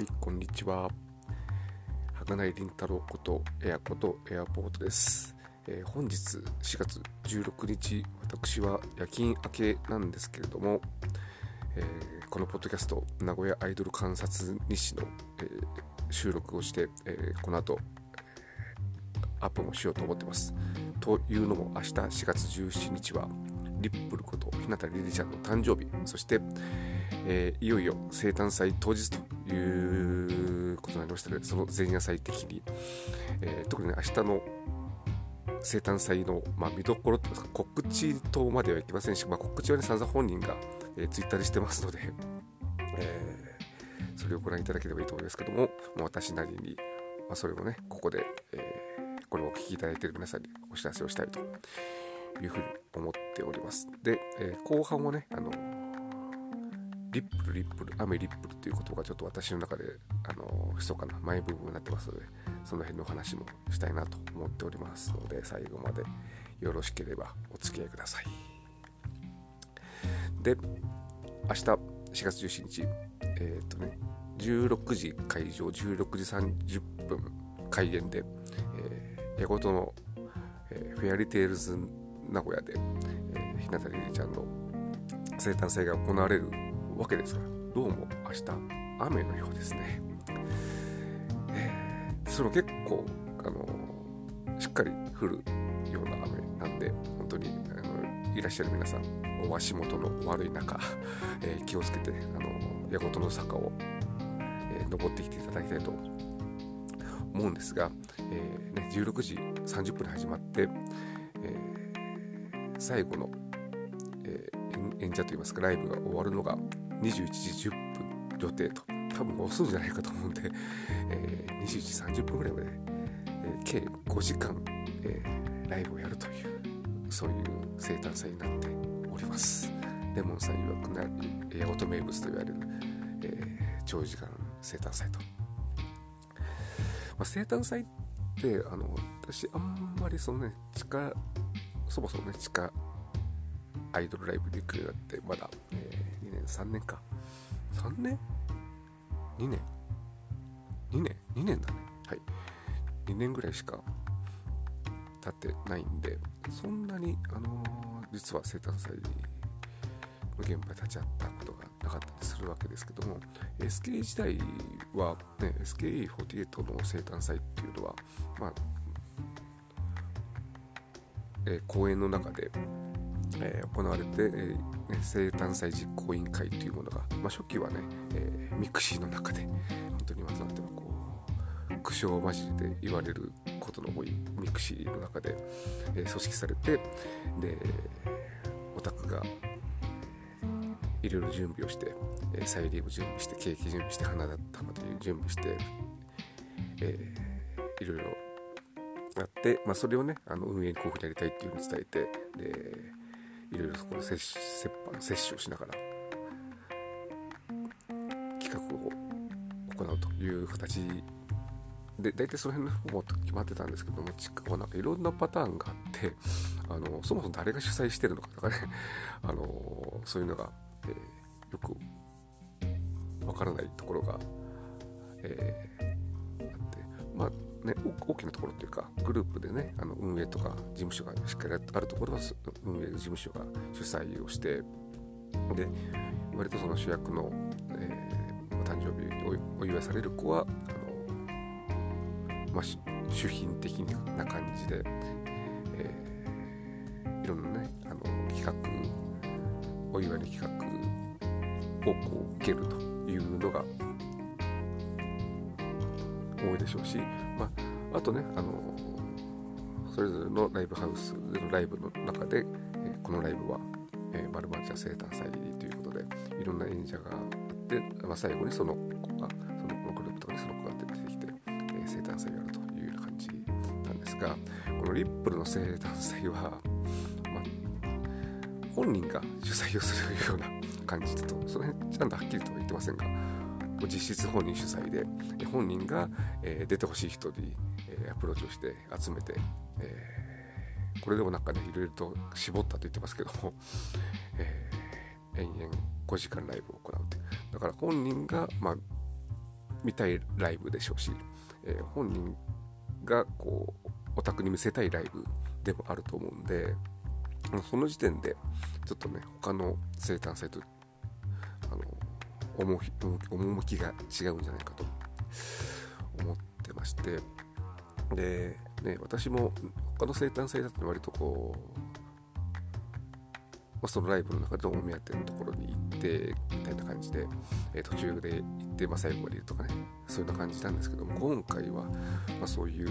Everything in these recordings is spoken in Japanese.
はい、こんにちは。儚い凛太郎ことエアことエアポートです。えー本日4月16日、私は夜勤明けなんですけれども、えーこのポッドキャスト、名古屋アイドル観察日誌の、えー収録をして、えこの後、アップもしようと思ってます。というのも、明日4月17日は、リップルこと日向リリちゃんの誕生日、そして、えーいよいよ生誕祭当日ということになりましたので、その前夜祭的に、えー特にね明日の生誕祭の、まあ、見どころといいますか、告知とまではいきませんし、まあ、告知はね、散々本人が、えーツイッターでしてますので、えーそれをご覧いただければいいと思いますけども、まあ私なりに、まあ、それをね、ここで、えーこれをお聞きいただいている皆さんにお知らせをしたいというふうに思っております。で、えー後半はね、あのリップル、リップル、雨リップルという言葉がちょっと私の中で、あの密かな前部分になってますので、その辺のお話もしたいなと思っておりますので、最後までよろしければお付き合いください。で、明日4月17日、えっ、とね、16時会場、16時30分開演で、えー、八事の、えーフェアリーテイルズ名古屋で、えー、日向リリちゃんの生誕祭が行われるわけですが、どうも明日雨のようですね。えその結構、あのしっかり降るような雨なんで、本当にあのいらっしゃる皆さん、お足元の悪い中、えー気をつけて、あの八事の坂を、えー登ってきていただきたいと思うんですが、えーね、16時30分に始まって、えー最後の、え演者といいますかライブが終わるのが21時10分予定と。多分遅いんじゃないかと思うんで、えー21時30分ぐらいまで、えー計5時間、えーライブをやるというそういう生誕祭になっております。レモンさん曰くな八百名物と言われる、え長時間生誕祭と、まあ、生誕祭ってあの私あんまりそのね地下そもそもね地下アイドルライブに行くようになってまだ、え3年か3年 ?2 年 ?2 年 ?2 年だねはい2年ぐらいしか経ってないんでそんなにあのー実は生誕祭の現場に立ち会ったことがなかったりするわけですけども SK 時代は、ね、SKE48 の生誕祭っていうのはまあえー公演の中で、えー行われて、えー生誕祭実行委員会というものが、まあ、初期はね、えー mixiの中で本当に今となってはこう苦笑交じりで言われることの多い mixiの中で、えー組織されてでオタクがいろいろ準備をして、えーサイリウム準備してケーキ準備して花だ玉という準備して、えーいろいろやって、まあ、それをねあの運営にこういうふうにやりたいっていうふうに伝えてでいろいろそこで接種をしながら企画を行うという形で大体その辺の方も決まってたんですけども地下はなんかいろんなパターンがあってあのそもそも誰が主催してるのかとかね あのそういうのが、えーよくわからないところが、えね大きなところっていうかグループでねあの運営とか事務所がしっかりあるところは運営事務所が主催をしてで割とその主役の、えー誕生日にお祝いされる子はあの、まあ、主品的な感じで、えーいろんなねあの企画お祝いの企画をこう受けるというのが多いでしょうし、まあ、あとねあのそれぞれのライブハウスでのライブの中で、えこのライブは、えー、バルバンチャ生誕祭ということでいろんな演者があって、まあ、最後にその子がそのグループとかにその子が出てきて、えー生誕祭をやるというような感じなんですがこのリップルの生誕祭は、まあ、本人が主催をするような感じだとその辺ちゃんとはっきりとは言ってませんが実質本人主催で本人が、え出てほしい人に、えアプローチをして集めて、えこれでもなんかねいろいろと絞ったと言ってますけども、えー延々5時間ライブを行うという。だから本人が、まあ、見たいライブでしょうし、え、本人がこうオタクに見せたいライブでもあると思うんでその時点でちょっとね他の生誕祭とあの趣が違うんじゃないかと。思ってまして。で、ね、私も他の生誕祭だと割とこうまあ、そのライブの中でお目当てのところに行ってみたいな感じで、えー、途中で行って、まあ、最後までいるとかねそういうような感じなんですけども今回は、まあ、そういう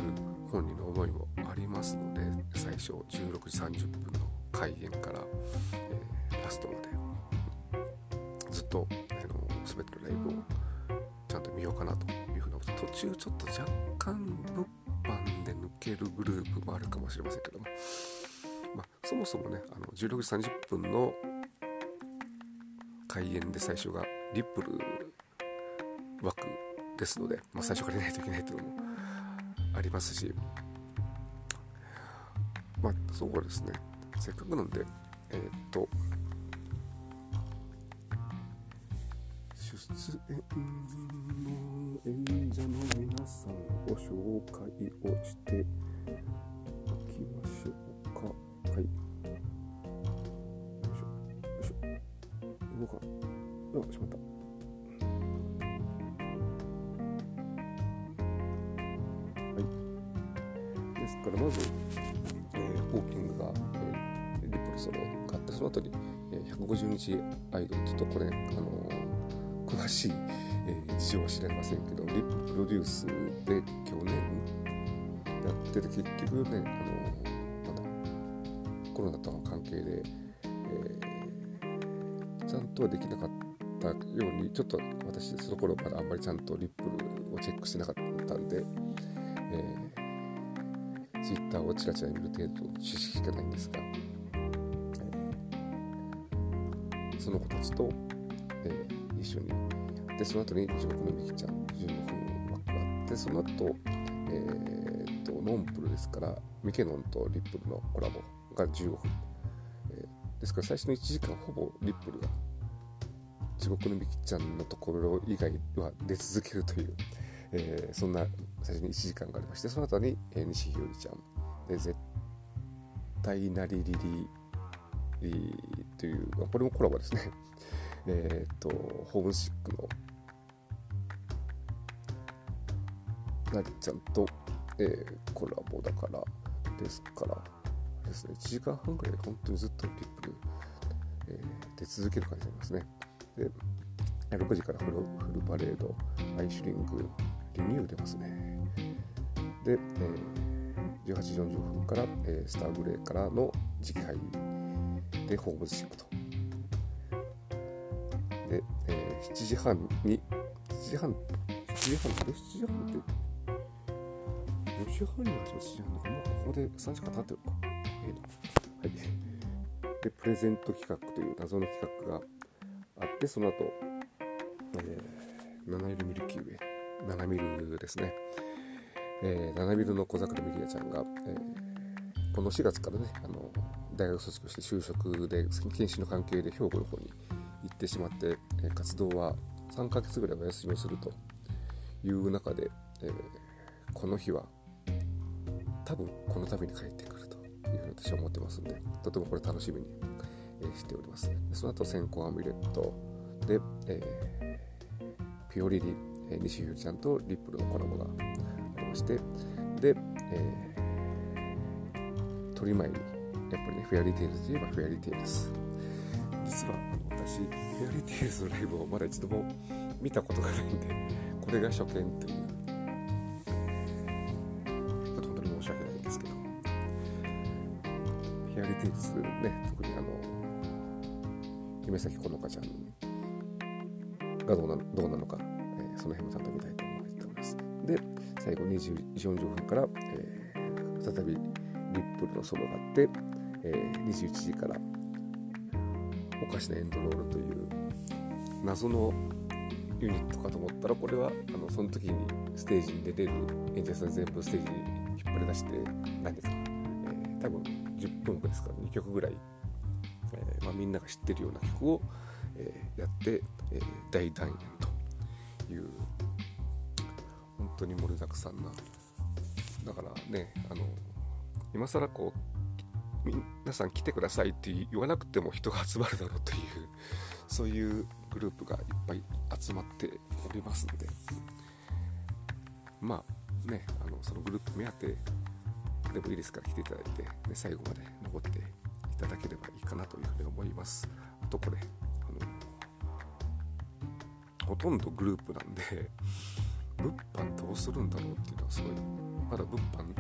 本人の思いもありますので最初16時30分の開演から、えー、ラストまでずっと、あの全てのライブをちゃんと見ようかなというふうな途中ちょっと若干物販で抜けるグループもあるかもしれませんけども。まあ、そもそもねあの16時30分の開演で最初がリップル枠ですので、まあ、最初からいないといけないというのもありますし。まあそうですね。せっかくなんでえー、っと出演の演者の皆さんを紹介をしておきましょうかはいよいしょよいしょ動かあしまったはいですからまず、えー、ウォーキングが、えー、リポルソロがあってその後に、えー、150日アイドルちょっとこれ、あのー、詳しい、えー、事情は知れませんけどリッププロデュースで去年やってて結局ね、あのコロナとの関係で、えー、ちゃんとはできなかったようにちょっと私その頃まだあんまりちゃんとリップルをチェックしてなかったんで、えー、ツイッターをちらちら見る程度の知識しかないんですが、その子たちと、えー、一緒に。やってその後に地獄のみきちゃん15分枠があってその後、えー、とノンプルですからミケノンとリップルのコラボが15分、えー、ですから最初の1時間ほぼリップルが地獄のみきちゃんのところ以外は出続けるという、えー、そんな最初に1時間がありましてその後に、えー、西日和ちゃん。で絶対なりりりりというこれもコラボですねえっとホームシックのなりちゃんと、えー、コラボだからですからですね、1時間半くらい本当にずっとリップル、えー、出続ける感じになりますね。で、6時からフルフルパレード、アイシュリング、リニュー出ますね。で、えー、18時40分から、えー、スターグレーからの次回でホームシックと。7時半に、7時半、7時半、7時半って、4時半に始ま7時半だか。ら、もうここで3時間経ってるか。はい、でプレゼント企画という謎の企画があってその後、えー、七色ミルキーウェイ。七ミルですね、えー、七ミルの小桜ミリアちゃんが、えー、この4月からねあの大学卒業して就職で研修の関係で兵庫の方に行ってしまって、え、活動は3ヶ月ぐらいお休みをするという中で、え、この日は多分この度に帰ってくるというふうに私は思ってますんで、とてもこれ楽しみに、え、しております。その後、先行アミュレットで、えー、ピオリリ、え、西ひよりちゃんとリップルのコラボがありまして、で、えー、トリ前に、やっぱりね、フェアリーテイルズといえばフェアリーテイルズ。実は私、フェアリーテイルズのライブをまだ一度も見たことがないんで、これが初見という。本当に申し訳ないんですけど。フェアリーテイルズね特にあの夢咲ほのかちゃんがどうなどうなのか、えー、その辺もちゃんと見たいと思っております。で最後2時40分から、えー、再びリップルのソロがあって、えー、21時からおかしなエンドロールという謎のユニットかと思ったらこれはあのその時にステージに出てる演者さん全部ステージに引っ張り出して何ですか、えー、多分10分ですから2曲ぐらい、えー、まあ、みんなが知ってるような曲を、えー、やって、え大団円という本当に盛りだくさんな。だからねあの今更こ皆さん来てくださいって言わなくても人が集まるだろうというそういうグループがいっぱい集まっておりますので。まあねあのそのグループ目当てでもいいですから来ていただいて、ね、最後まで残っていただければいいかなというふうに思います。あとこれあのほとんどグループなんで 物販どうするんだろうっていうのはすごいまだ物販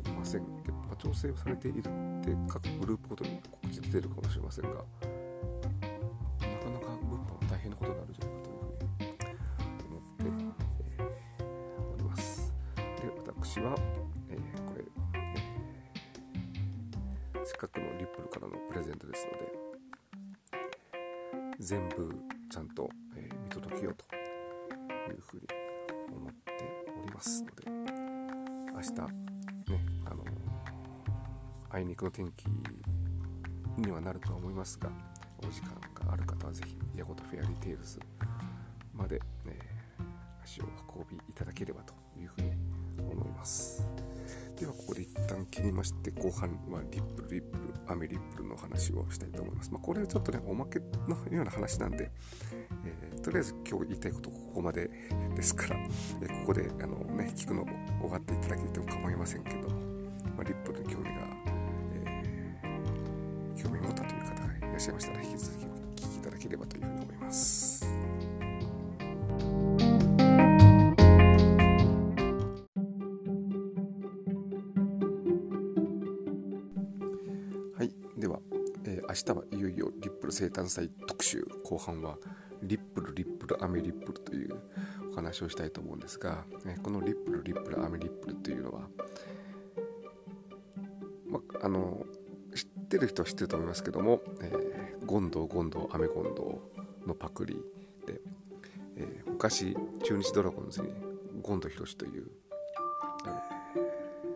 てませんけど、ま、調整をされているって各グループごとに告知出てるかもしれませんがなかなか物販大変なことになるんじゃないかというふうに思って、えー、おります。で私は、えー、これ、えー、せっかくのリップルからのプレゼントですので全部ちゃんと、え、見届けようというふうに思っておりますので明日あいにくの天気にはなるとは思いますがお時間がある方はぜひ八事フェアリーテイルズまで、ね、足を運びいただければというふうに思いますではここで一旦切りまして後半はリップルリップルアメリップルの話をしたいと思います、まあ、これはちょっとねおまけのような話なんで、えー、とりあえず今日言いたいことここまでですから、えー、ここであの、ね、聞くのも終わっていただけても構いませんけど、まあ、リップルに興味が、らっしゃいましたら引き続きお聞きいただければというふうに思います。明日はいよいよリップル生誕祭特集後半はリップルリップルアメリップルというお話をしたいと思うんですが、このリップルリップルアメリップルというのは、まあのってる人は知ってると思いますけども、えー、ゴンドウゴンドウアメゴンドウのパクリで、えー、昔中日ドラゴンズにゴンドウヒロシという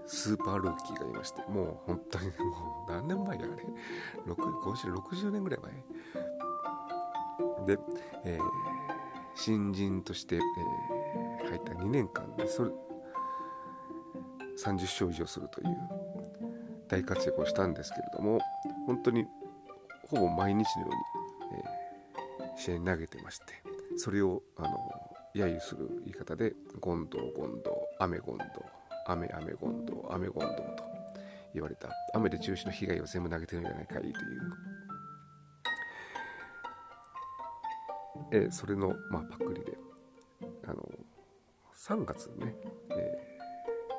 スーパールーキーがいましてもう本当にもう何年前やあれ？60年ぐらい前？で、えー、新人として、えー、入った2年間でそれ30勝以上するという大活躍をしたんですけれども本当にほぼ毎日のように、えー、試合に投げてましてそれをあの揶揄する言い方でゴンドウゴンドウアメゴンドウ雨雨ゴンドウ雨ゴンドウと言われた雨で中止の被害を全部投げてるんじゃないかいという、えー、それの、まあ、パクリであの3月ね、え、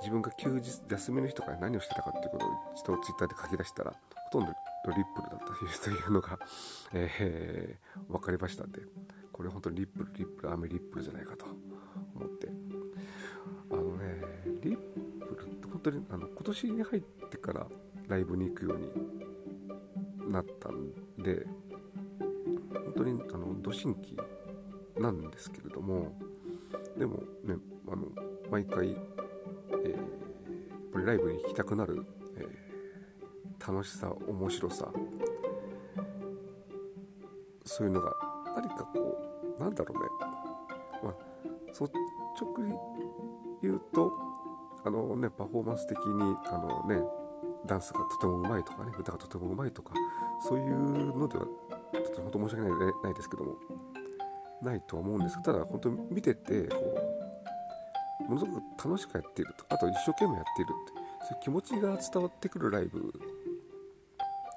自分が休日休みの日とかに何をしてたかっていうことを一度ツイッターで書き出したらほとんどリップルだった というのが、えー、分かりましたんでこれ本当にリップルリップル雨リップルじゃないかと思って。あのねリップルって本当にあの今年に入ってからライブに行くようになったんで本当にあのド新規なんですけれどもでもねあの毎回、ライブに行きたくなる、えー、楽しさ面白さ。そういうのが何かこうなんだろうね、まあ、率直に言うとあのねパフォーマンス的にあのねダンスがとてもうまいとかね歌がとてもうまいとかそういうのではちょっと本当申し訳ないないですけどもないとは思うんですけどただ本当に見ててこうものすごく楽しくやっていると。あと一生懸命やっているって。そういう気持ちが伝わってくるライブ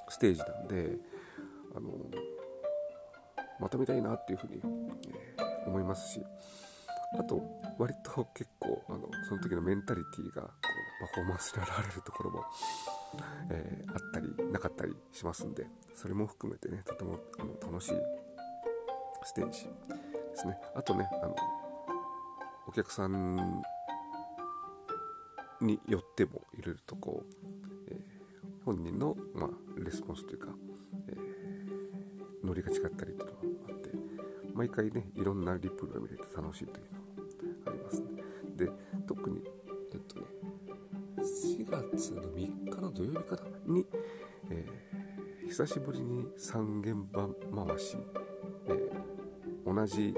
ステージなんであのまた見たいなっていうふうに、え、思いますし。あと割と結構あのその時のメンタリティーがこうパフォーマンスに現れるところも、えー、あったりなかったりしますんで。それも含めてねとてもあの楽しいステージですね。あとねあのお客さんによってもいろいろとこう、えー、本人の、まあ、レスポンスというか、えー、ノリが違ったりというのがあって毎回ねいろんなリプルが見れて楽しいというのもありますで特にえっとね4月の3日の土曜日かなに、えー、久しぶりに三現場回し、え、同じ、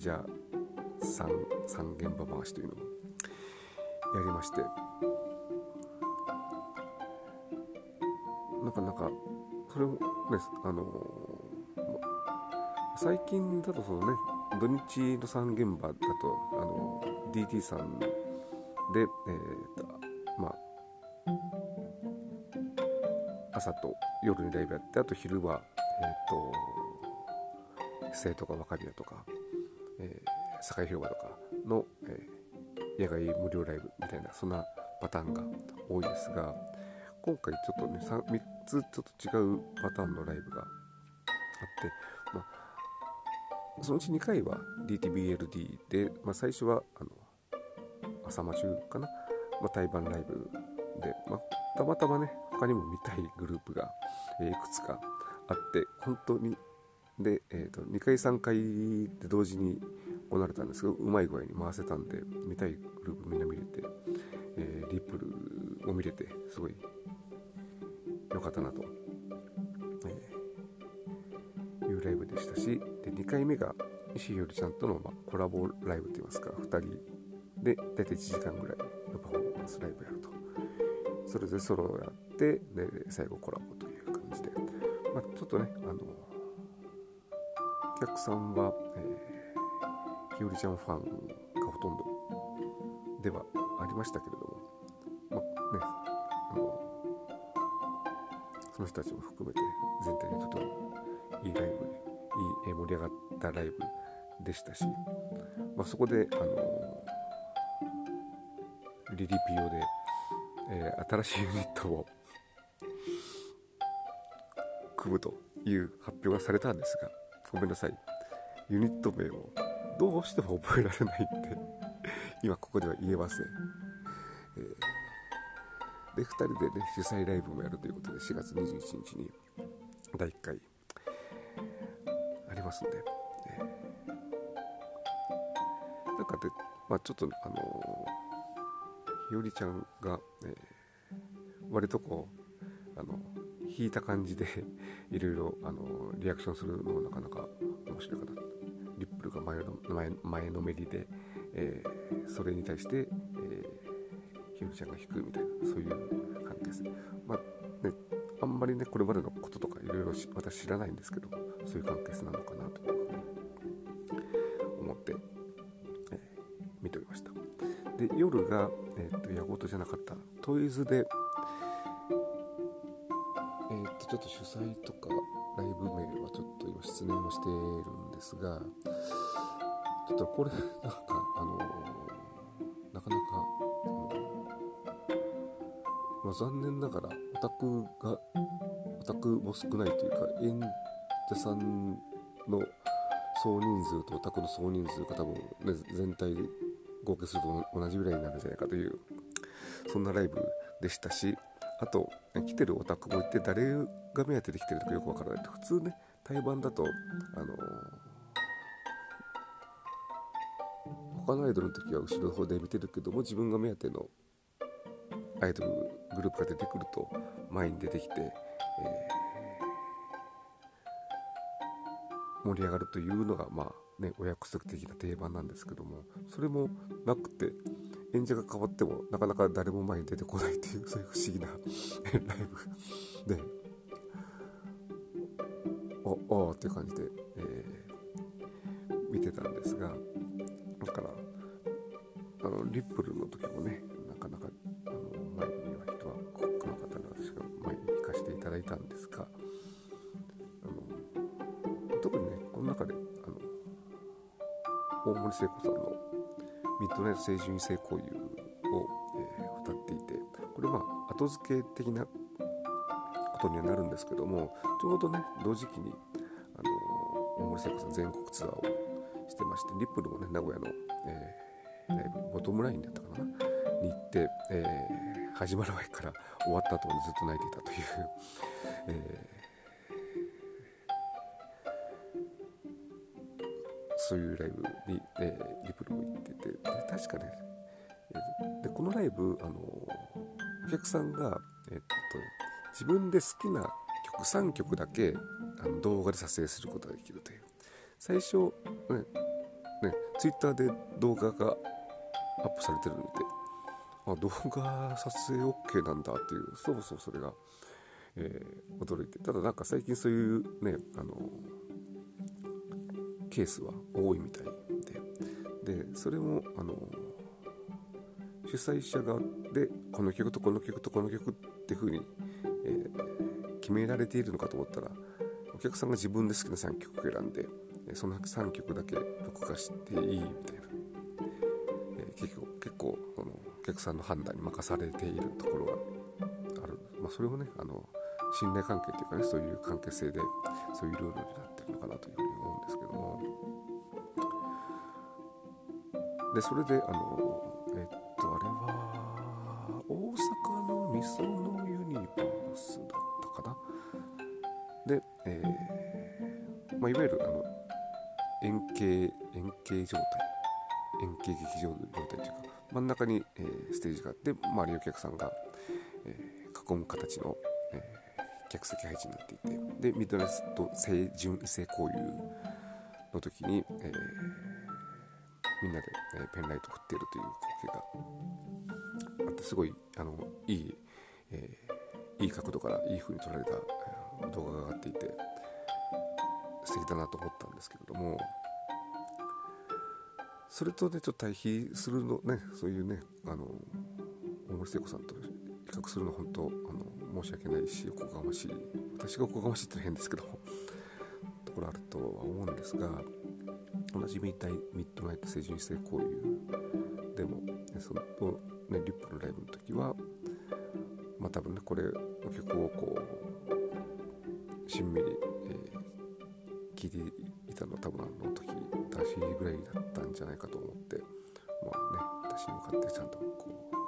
ー、演者三三現場回しというのをやりまして。なかなかそれもねあの最近だとそのね土日の3現場だとあの DT さんで、えーとまあ、朝と夜にライブやってあと昼は、えーと、生とか若宮とか、えー、境広場とかの、えー、野外無料ライブみたいなそんなパターンが多いですが今回ちょっとね 3, 3つちょっと違うパターンのライブがあって、まあ、そのうち2回は DTBLD で、まあ、最初はあの朝間中かな、まあ、対バンライブで、まあ、たまたまね他にも見たいグループが、え、いくつかあって本当にで、えーと、2回3回で同時に行われたんですけどうまい具合に回せたんで見たいグループみんな見れて、えー、リップルを見れてすごい良かったなと、えー、いうライブでしたしで2回目が石井よりちゃんとの、まあ、コラボライブといいますか2人で大体1時間ぐらいのパフォーマンスライブやると。それぞれソロをやってで最後コラボという感じで、まあ、ちょっとねあの客さんは、えー、ひよりちゃんファンがほとんどではありましたけれども、まあね、あのその人たちも含めて全体でとてもいいライブいい盛り上がったライブでしたし、まあ、そこであのリリピオで、えー、新しいユニットを組むという発表がされたんですがごめんなさい。ユニット名をどうしても覚えられないんで今ここでは言えません、えー、で2人でね主催ライブもやるということで4月21日に第1回ありますんで、えー、なんかで、まあ、ちょっとあのーひよりちゃんが、えー、割とこうあの引いた感じでいろいろあのリアクションするのもなかなか面白いかなリップルが前の前前のめりで、えー、それに対して、えー、ひよりちゃんが引くみたいなそういう感じです。まあねあんまりねこれまでのこととかいろいろ私知らないんですけどそういう関係性なのかなと思って、えー、見ておりました。で夜がやごとじゃなかったトイズで、ちょっと主催とかライブ名はちょっと今失念をしているんですがちょっとこれなんかあの、なかなか、まあ、残念ながらオタクがオタクも少ないというか演者さんの総人数とオタクの総人数が多分、ね、全体で合計すると同じぐらいになるんじゃないかというそんなライブでしたしあと来てるオタクもいて誰が目当てで来てるのかよくわからない普通ね対バンだとあの、他のアイドルの時は後ろの方で見てるけども自分が目当てのアイドルグループが出てくると前に出てきて、えー、盛り上がるというのがまあねお約束的な定番なんですけどもそれもなくて演者が変わってもなかなか誰も前に出てこないっていう そういう不思議な ライブ。でおおっていう感じで、えー、見てたんですがだからあのリップルの時もねなかなかあの前には人はコックの方に私が前に行かせていただいたんですがあの特にねこの中であの大森聖子さんのミッドナイト清純性交友を、え、歌っていてこれまあ後付け的なことにはなるんですけどもちょうどね同時期にあの大森聖子さん全国ツアーをしてましてリップルもね名古屋の、えー、ライブボトムラインだったかなに行って、えー、始まる前から終わった後までずっと泣いていたという、えーそういうライブに、えー、リプルも行っててで確かね、でこのライブあのお客さんが、えっと自分で好きな曲3曲だけあの動画で撮影することができるという。最初ねねツイッターで動画がアップされてるのであ動画撮影 OK なんだっていうそうそうそれが、えー、驚いて。ただなんか最近そういうねあのケースは多いみたいででそれもあの主催者側でこの曲とこの曲とこの曲っていう風に、えー、決められているのかと思ったらお客さんが自分で好きな3曲選んでその3曲だけ録画していいみたいな、えー、結構結構このお客さんの判断に任されているところがある、まあ、それもねあの信頼関係というかねそういう関係性でそういうルールになってるのかなというふうに思うんですけども。でそれであのえっとあれは大阪のみそのユニバースだったかな？で、えーまあ、いわゆるあの円形円形状態。円形劇場状態というか真ん中に、えー、ステージがあって周りのお客さんが、えー、囲む形の、客席配置になっていてでミッドナイト清純性交友の時に、えみんなで、えペンライトを振っているという光景があってすごいあのいい、えいい角度からいい風に撮られた動画が上がっていて素敵だなと思ったんですけれどもそれとねちょっと対比するのねそういうねあの大森聖子さんと比較するの本当あの申し訳ないしおこがましい。私がおこがましいって変ですけど ところあるとは思うんですが同じミッドナイト成人性交友でもその、ね、リップのライブの時はまあ多分ねこれお曲をこうしんみり、えー、聞いていたのは多分あの時私ぐらいだったんじゃないかと思ってまあね私に向かってちゃんとこう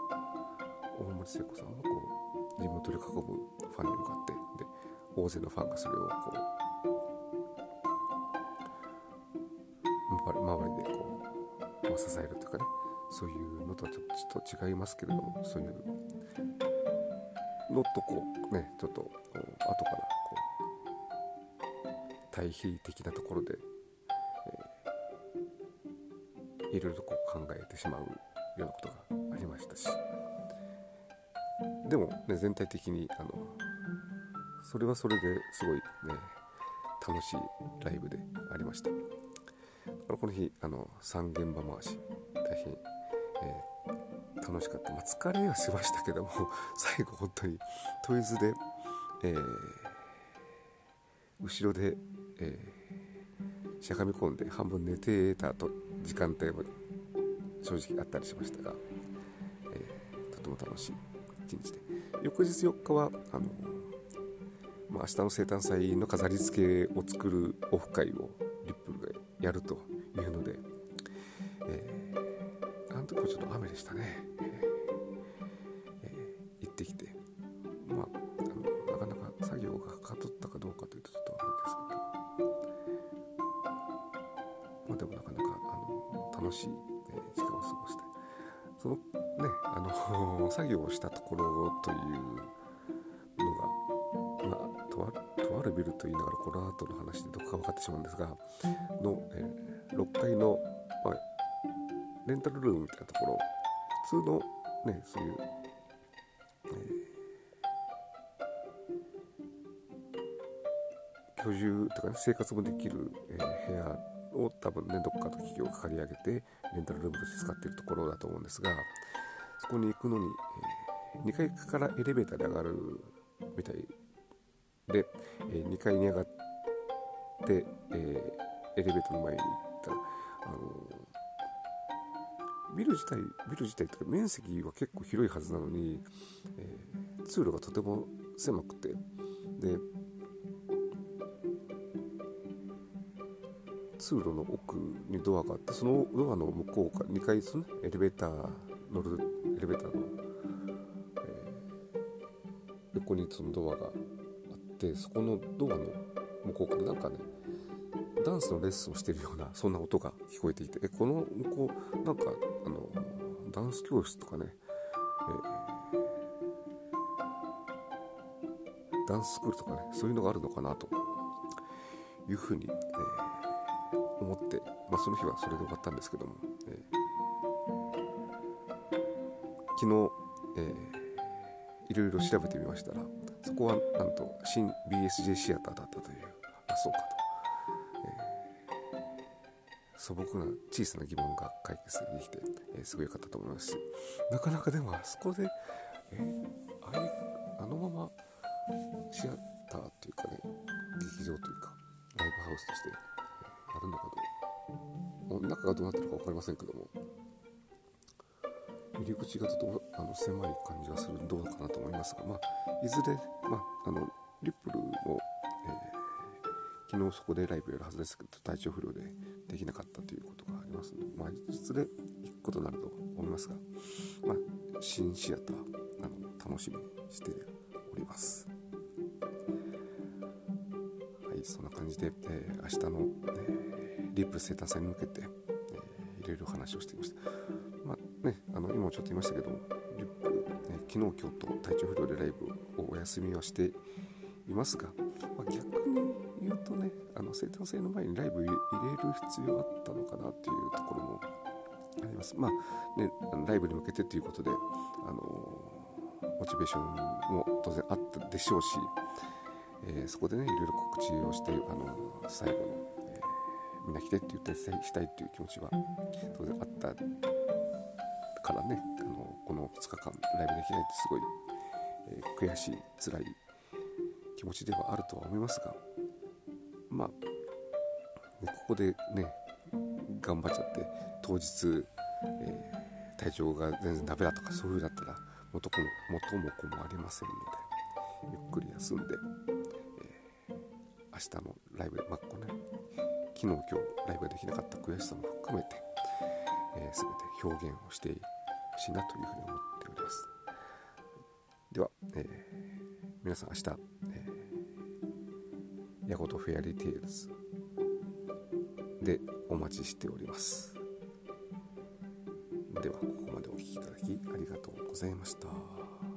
森聖子さんはこう地元で囲むファンに向かってで大勢のファンがそれをこう周りでこう支えるというかねそういうのとはちょっと違いますけれどもそういうのとこうねちょっとこう後からこう対比的なところで、えー、いろいろとこう考えてしまうようなことがありましたしでもね全体的にあのそれはそれですごいね楽しいライブでありました。この日あの3現場回し大変、えー、楽しかった、まあ、疲れはしましたけども 最後本当にトイズで、えー、後ろで、えー、しゃがみ込んで半分寝てたと時間帯も正直あったりしましたが、えー、とても楽しい日で翌日4日はあの、まあ、明日の生誕祭の飾り付けを作るオフ会をリップルがやるというので、えー、あの時はちょっと雨でしたね、えーえー、行ってきて、まあ、あのなかなか作業がはかどったかどうかというとちょっとあれですけど、まあ、でもなかなかあの楽しい、時間を過ごして。その作業をしたところというのが、まあ、とあとあるビルと言いながらこの後の話でどこか分かってしまうんですがの、えー6階の、まあ、レンタルルームみたいなところ普通のねそういう、えー、居住とかね生活もできる、えー、部屋を多分ねどっかと企業が借り上げてレンタルルームとして使っているところだと思うんですがそこに行くのに、えー、2階からエレベーターで上がるみたいで、えー、2階に上がって、えー、エレベーターの前に行った。らあのビル自体ビル自体っていうか面積は結構広いはずなのに、えー、通路がとても狭くて。で通路の奥にドアがあってそのドアの向こうから2階ですねエレベーター乗るエレベーターの、えー、横にそのドアがあってそこのドアの向こうからなんかねダンスのレッスンをしてるようなそんな音が聞こえていてえこの向こうなんかあのダンス教室とかね、えー、ダンススクールとかねそういうのがあるのかなというふうに、えー、思って、まあ、その日はそれで終わったんですけども、えー、昨日、えー、いろいろ調べてみましたらそこはなんと新 BSJ シアターだったというあそうかと、えー、素朴な小さな疑問が解決できて、えー、すごい良かったと思いますしなかなかでもあそこで、えー、あれあのままシアターというかね劇場というかライブハウスとしてやるのかどう中がどうなってるか分かりませんけども入り口がとてもあの狭い感じがするどうかなと思いますが、まあ、いずれ、まあ、あのリップルも、えー、昨日そこでライブやるはずですけど体調不良でできなかったということがありますので、まあ、いずれ行くことになると思いますが、まあ、新シアターあの楽しみにしております。はい、そんな感じで、えー、明日の、えー、リップ生誕祭に向けて、えー、いろいろ話をしていました。ね、あの今もちょっと言いましたけども、リップ、ね、昨日、今日と体調不良でライブをお休みはしていますが、まあ、逆に言うとね、あの生誕祭の前にライブ入れる必要あったのかなっていうところもあります。まあね、ライブに向けてということで、あのモチベーションも当然あったでしょうし、えー、そこでねいろいろ告知をしてあの最後の、えー、みんな来てって言ったりしたいっていう気持ちは当然あったからねあのこの2日間ライブできないってすごい、えー、悔しい辛い気持ちではあるとは思いますがまあ、ここでね頑張っちゃって当日、えー、体調が全然ダメだとかそういうだったら元も元も子もありませんのでゆっくり休んで、えー、明日のライブ、まあこね、昨日今日ライブができなかった悔しさも含めて、えー、全て表現をしていほしいなというふうに思っておりますでは、えー、皆さん明日、えー、八事フェアリーテイルズでお待ちしておりますではここまでお聴きいただきありがとうございました。